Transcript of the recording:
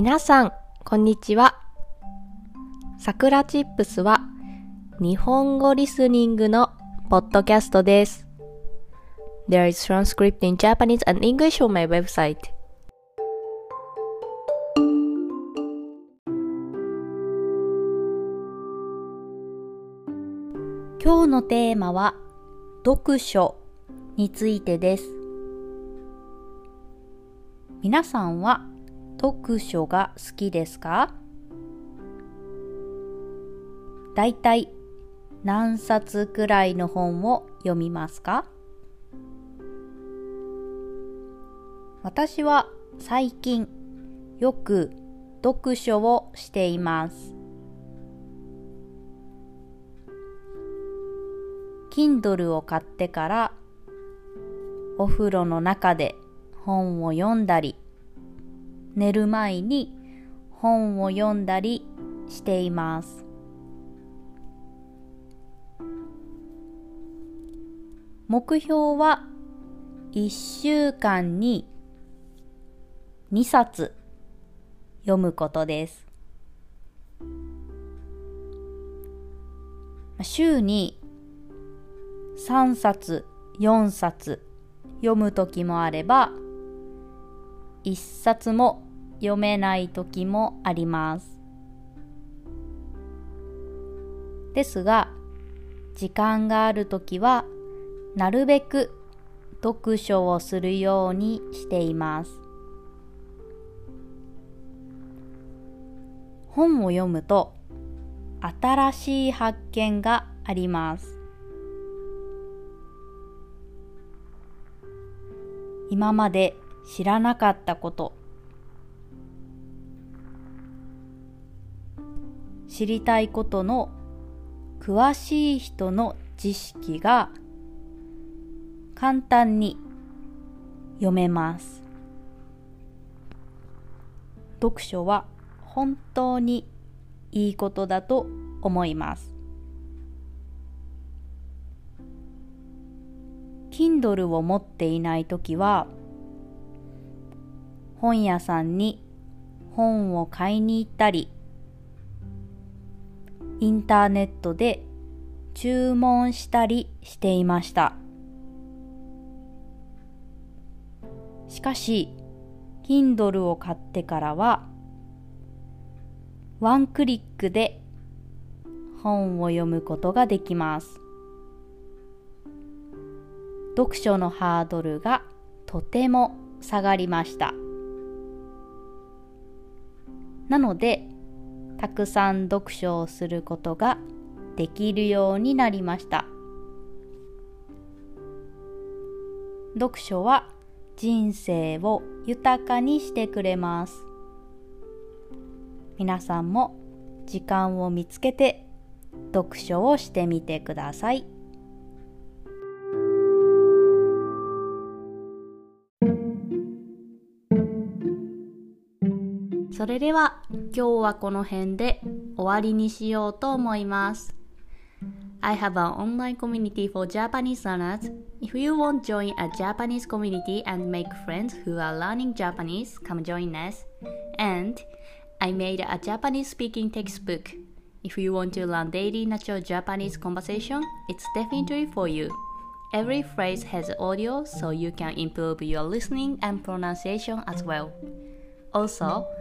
皆さん、こんにちは。さくらチップスは日本語リスニングのポッドキャストです。There is transcript in Japanese and English on my website. 今日のテーマは読書についてです。皆さんは読書が好きですか？だいたい何冊くらいの本を読みますか？私は最近よく読書をしています。Kindle を買ってからお風呂の中で本を読んだり寝る前に本を読んだりしています。目標は1週間に2冊読むことです。週に3冊4冊読む時もあれば1冊も読めない時もあります。ですが時間がある時はなるべく読書をするようにしています。本を読むと新しい発見があります。今まで知らなかったこと知りたいことの詳しい人の知識が簡単に読めます。読書は本当にいいことだと思います。Kindle を持っていないときは本屋さんに本を買いに行ったりインターネットで注文したりしていました。しかし Kindle を買ってからはワンクリックで本を読むことができます。読書のハードルがとても下がりました。なのでたくさん読書をすることができるようになりました読書は人生を豊かにしてくれます皆さんも時間を見つけて読書をしてみてください。それでは今日はこの辺で終わりにしようと思います。I have an online community for Japanese learners. If you want to join a Japanese community and make friends who are learning Japanese, come join us. And I made a Japanese speaking textbook. If you want to learn daily natural Japanese conversation, it's definitely for you. Every phrase has audio so you can improve your listening and pronunciation as well. Also,